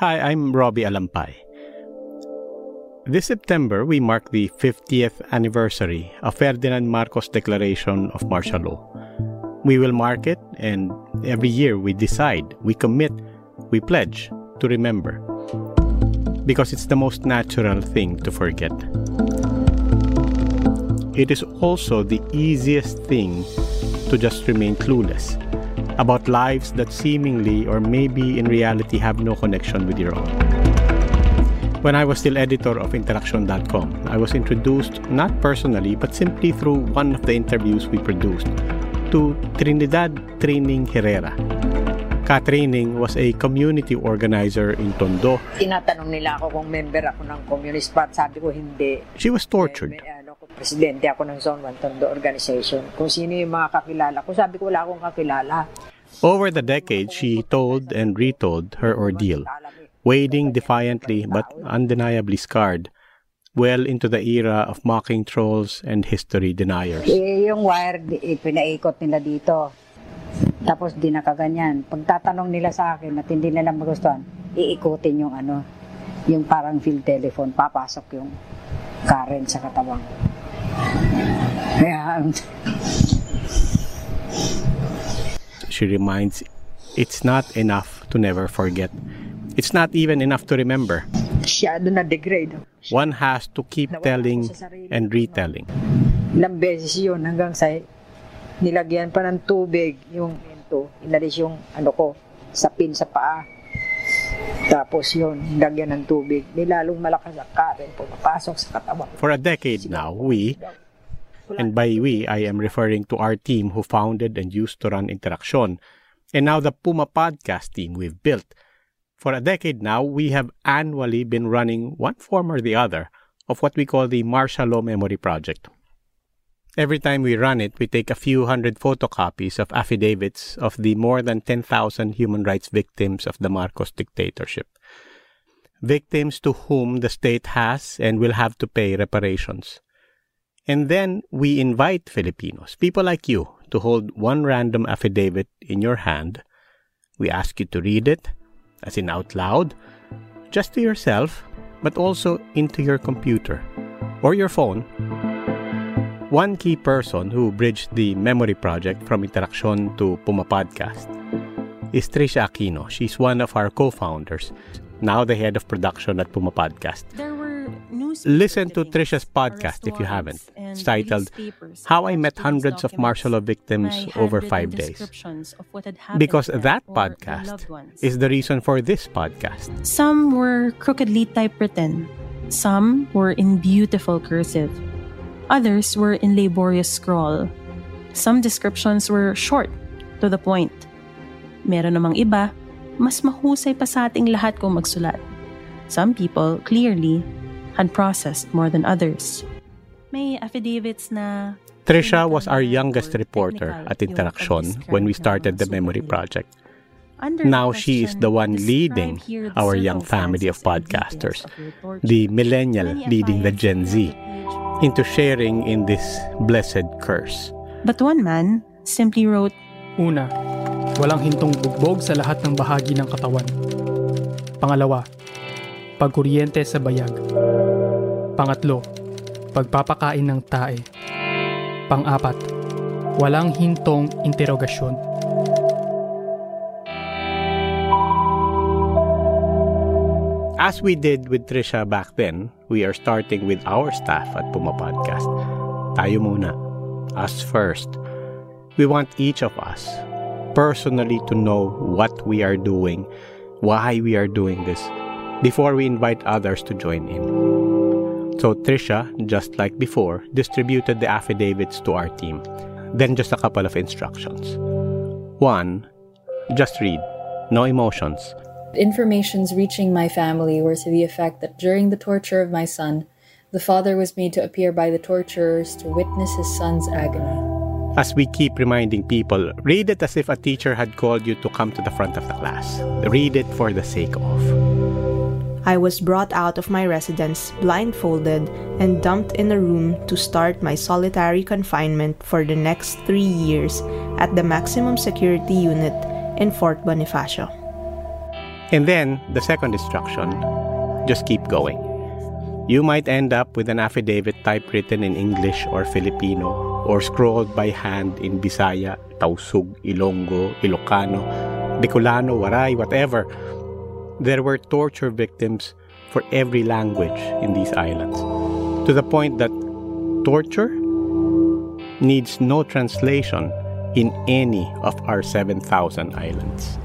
Hi, I'm Robbie Alampay. This September, we mark the 50th anniversary of Ferdinand Marcos' declaration of martial law. We will mark it, and every year we decide, we commit, we pledge to remember. Because it's the most natural thing to forget. It is also the easiest thing to just remain clueless about lives that seemingly or maybe in reality have no connection with your own. When I was still editor of InterAksyon.com, I was introduced not personally but simply through one of the interviews we produced to Trinidad Trining Herrera. Ka-Trining was a community organizer in Tondo. Tinatanong nila ako kung member ako ng Communist Party. Sabi ko hindi. She was tortured. Ano, presidente ako ng Zone 1 Tondo Organization. Kung sino yung mga kakilala ko, sabi ko wala akong kakilala. Over the decades, she told and retold her ordeal, wading defiantly but undeniably scarred well into the era of mocking trolls and history deniers. Eh, yung wire, eh, pinaikot nila dito. Tapos di nakaganyan. Pagtatanong nila sa akin at hindi nila magustuhan, iikutin yung ano, yung parang field telephone, papasok yung current sa katawan. Kaya, She reminds, it's not enough to never forget. It's not even enough to remember. Masyado na degrade. One has to keep telling and retelling. Ilang beses yun hanggang sa nilagyan pa ng tubig yung ento, inalis yung ano ko, sa pin sa paa. Tapos yun, nilagyan ng tubig. Nilalong malakas ang current, pumapasok sa katawan. For a decade now, we, and by we, I am referring to our team who founded and used to run Interaction, and now the Puma podcast team we've built. For a decade now, we have annually been running one form or the other of what we call the Martial Law Memory Project. Every time we run it, we take a few hundred photocopies of affidavits of the more than 10,000 human rights victims of the Marcos dictatorship. Victims to whom the state has and will have to pay reparations. And then we invite Filipinos, people like you, to hold one random affidavit in your hand. We ask you to read it, as in out loud, just to yourself, but also into your computer or your phone. One key person who bridged the memory project from InterAksyon to Puma Podcast is Trisha Aquino. She's one of our co-founders, now the head of production at Puma Podcast. Listen to Trisha's podcast if you haven't. It's titled How I Met Hundreds of Martial Law Victims Over Five Days. Because that podcast is the reason for this podcast. Some were crookedly typewritten. Some were in beautiful cursive. Others were in laborious scrawl. Some descriptions were short, to the point. Meron namang iba, mas mahusay pa sa ating lahat kung magsulat. Some people, clearly, had processed more than others. May affidavits na... Trisha was our youngest reporter at Interaction when we started the Memory Project. Now she is the one leading our young family of podcasters, the millennial leading the Gen Z, into sharing in this blessed curse. But one man simply wrote, Una, walang hintong bugbog sa lahat ng bahagi ng katawan. Pangalawa, pagkuryente sa bayag. Pangatlo, pagpapakain ng tae. Pang-apat, walang hintong interogasyon. As we did with Trisha back then, we are starting with our staff at Puma Podcast. Tayo muna. Us first. We want each of us personally to know what we are doing, why we are doing this, before we invite others to join in. So Trisha, just like before, distributed the affidavits to our team. Then just a couple of instructions. One, just read. No emotions. Informations reaching my family were to the effect that during the torture of my son, the father was made to appear by the torturers to witness his son's agony. As we keep reminding people, read it as if a teacher had called you to come to the front of the class. Read it for the sake of. I was brought out of my residence blindfolded and dumped in a room to start my solitary confinement for the next three years at the maximum security unit in Fort Bonifacio. And then, the second instruction just keep going. You might end up with an affidavit typewritten in English or Filipino or scrawled by hand in Bisaya, Tausug, Ilonggo, Ilocano, Bicolano, Waray, whatever. There were torture victims for every language in these islands, to the point that torture needs no translation in any of our 7,000 islands.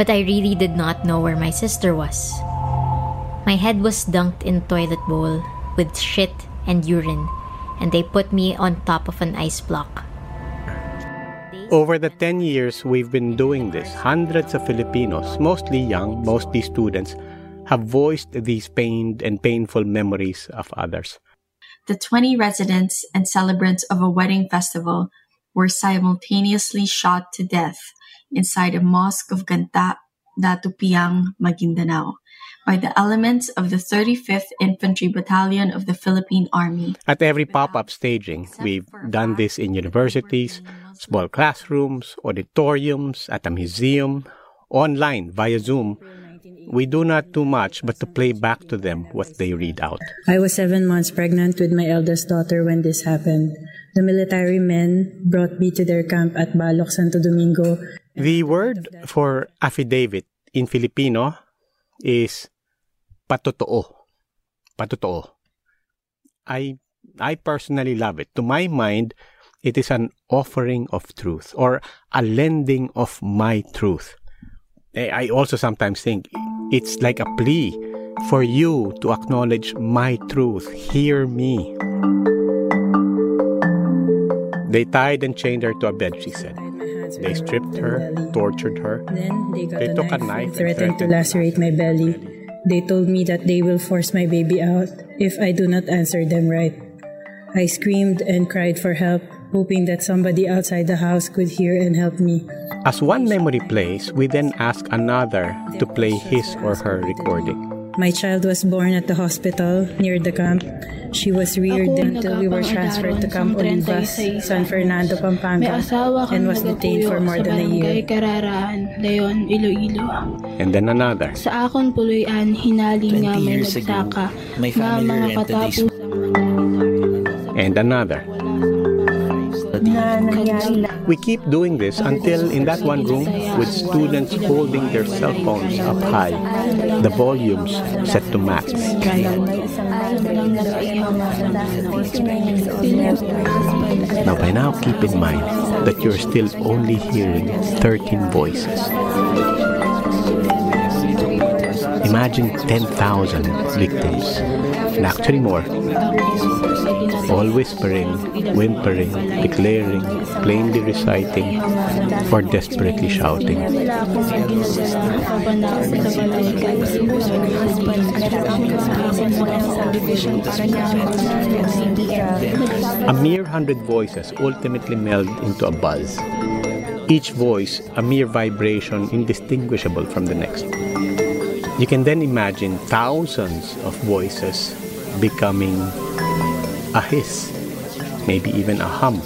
But I really did not know where my sister was. My head was dunked in toilet bowl with shit and urine, and they put me on top of an ice block. Over the 10 years we've been doing this, hundreds of Filipinos, mostly young, mostly students, have voiced these pained and painful memories of others. The 20 residents and celebrants of a wedding festival were simultaneously shot to death inside a mosque of Ganta, Datu Piang, Maguindanao, by the elements of the 35th Infantry Battalion of the Philippine Army. At every pop up staging, we've done this in universities, small classrooms, auditoriums, at a museum, online via Zoom. We do not do much but to play back to them what they read out. I was seven months pregnant with my eldest daughter when this happened. The military men brought me to their camp at Baloc, Santo Domingo. The word for affidavit in Filipino is patotoo. Patotoo. I I personally love it. To my mind, it is an offering of truth or a lending of my truth. Eh, I also sometimes think it's like a plea for you to acknowledge my truth. Hear me. They tied and chained her to a bed, she said. They stripped her, tortured her. Then they got They a took a knife, knife and and threatened to lacerate my belly. They told me that they will force my baby out if I do not answer them right. I screamed and cried for help, hoping that somebody outside the house could hear and help me. As one memory plays, we then ask another to play his or her recording. My child was born at the hospital near the camp. She was reared until we were transferred to Camp Olivas, San Fernando, Pampanga, and was detained for more than a year. Kararaan, Dayon, Iloilo. And then another. Sa akon puluyan, hinaling nga 20 may years ago, nagsaka my family mga rented a And another. We keep doing this until in that one room, with students holding their cell phones up high, the volumes set to max. Now, by now, keep in mind that you're still only hearing 13 voices. Imagine 10,000 victims, and actually more, all whispering, whimpering, declaring, plainly reciting, or desperately shouting. A mere hundred voices ultimately meld into a buzz. Each voice a mere vibration indistinguishable from the next. You can then imagine thousands of voices becoming a hiss, maybe even a hum.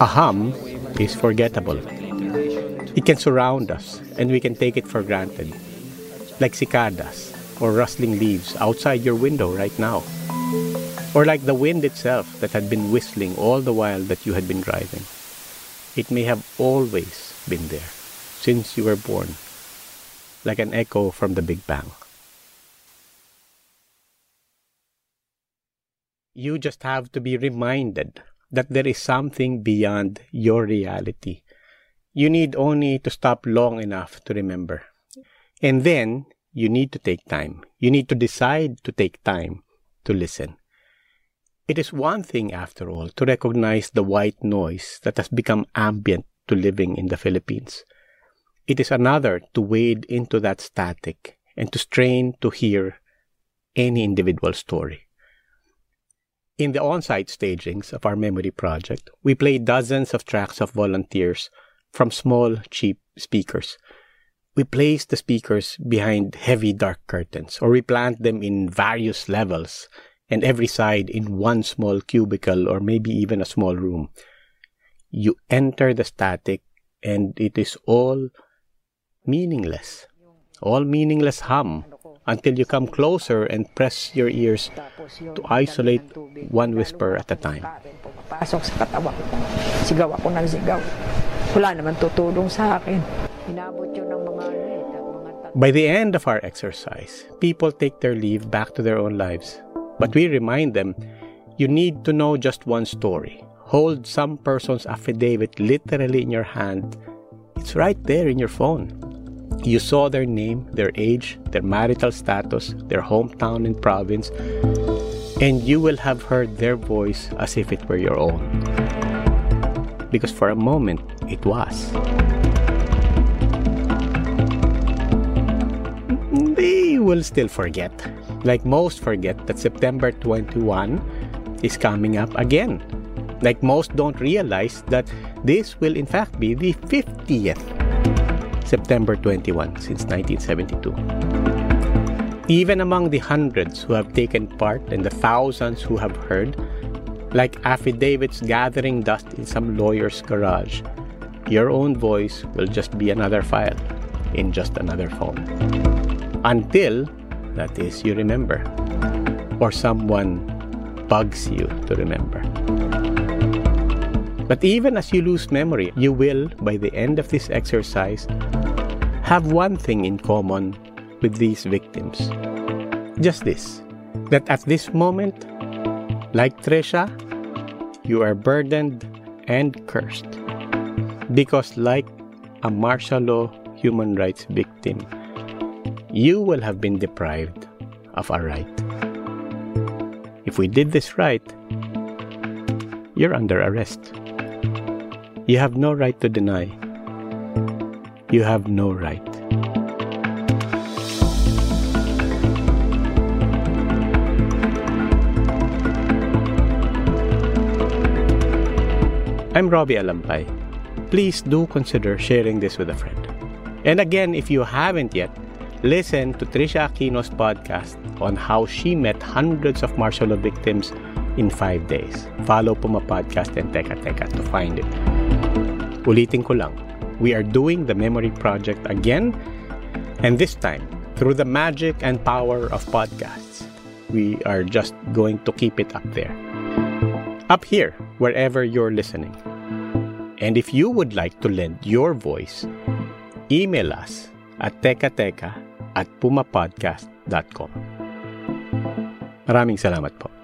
A hum is forgettable. It can surround us and we can take it for granted, like cicadas or rustling leaves outside your window right now, or like the wind itself that had been whistling all the while that you had been driving. It may have always been there since you were born, like an echo from the Big Bang. You just have to be reminded that there is something beyond your reality. You need only to stop long enough to remember. And then you need to take time. You need to decide to take time to listen. It is one thing, after all, to recognize the white noise that has become ambient to living in the Philippines. It is another to wade into that static and to strain to hear any individual story. In the on site stagings of our memory project, we play dozens of tracks of volunteers from small, cheap speakers. We place the speakers behind heavy dark curtains, or we plant them in various levels and every side in one small cubicle or maybe even a small room. You enter the static, and it is all meaningless, all meaningless hum until you come closer and press your ears to isolate one whisper at a time. Pasok sa katawan ko. Sigaw ako ng sigaw. Wala naman tutulong sa akin. Inabot yun ng mga ano eh, By the end of our exercise, people take their leave back to their own lives. But we remind them you need to know just one story. Hold some person's affidavit literally in your hand. It's right there in your phone. You saw their name, their age, their marital status, their hometown and province, and you will have heard their voice as if it were your own. Because for a moment, it was. They will still forget. Like most forget that September 21 is coming up again. Like most don't realize that this will in fact be the 50th September 21 since 1972. Even among the hundreds who have taken part and the thousands who have heard, like affidavits gathering dust in some lawyer's garage, your own voice will just be another file in just another phone. Until, that is, you remember, or someone bugs you to remember. But even as you lose memory, you will, by the end of this exercise, have one thing in common with these victims. Just this that at this moment, like Trisha, you are burdened and cursed. Because, like a martial law human rights victim, you will have been deprived of a right. If we did this right, you're under arrest. You have no right to deny. You have no right. I'm Robbie Alampay. Please do consider sharing this with a friend. And again, if you haven't yet, listen to Trisha Aquino's podcast on how she met hundreds of martial law victims in five days. Follow Puma Podcast and Teka Teka to find it. Ulitin ko lang, we are doing the Memory Project again, and this time, through the magic and power of podcasts, we are just going to keep it up there. Up here, wherever you're listening. And if you would like to lend your voice, email us at tekateka at pumapodcast.com. Maraming salamat po.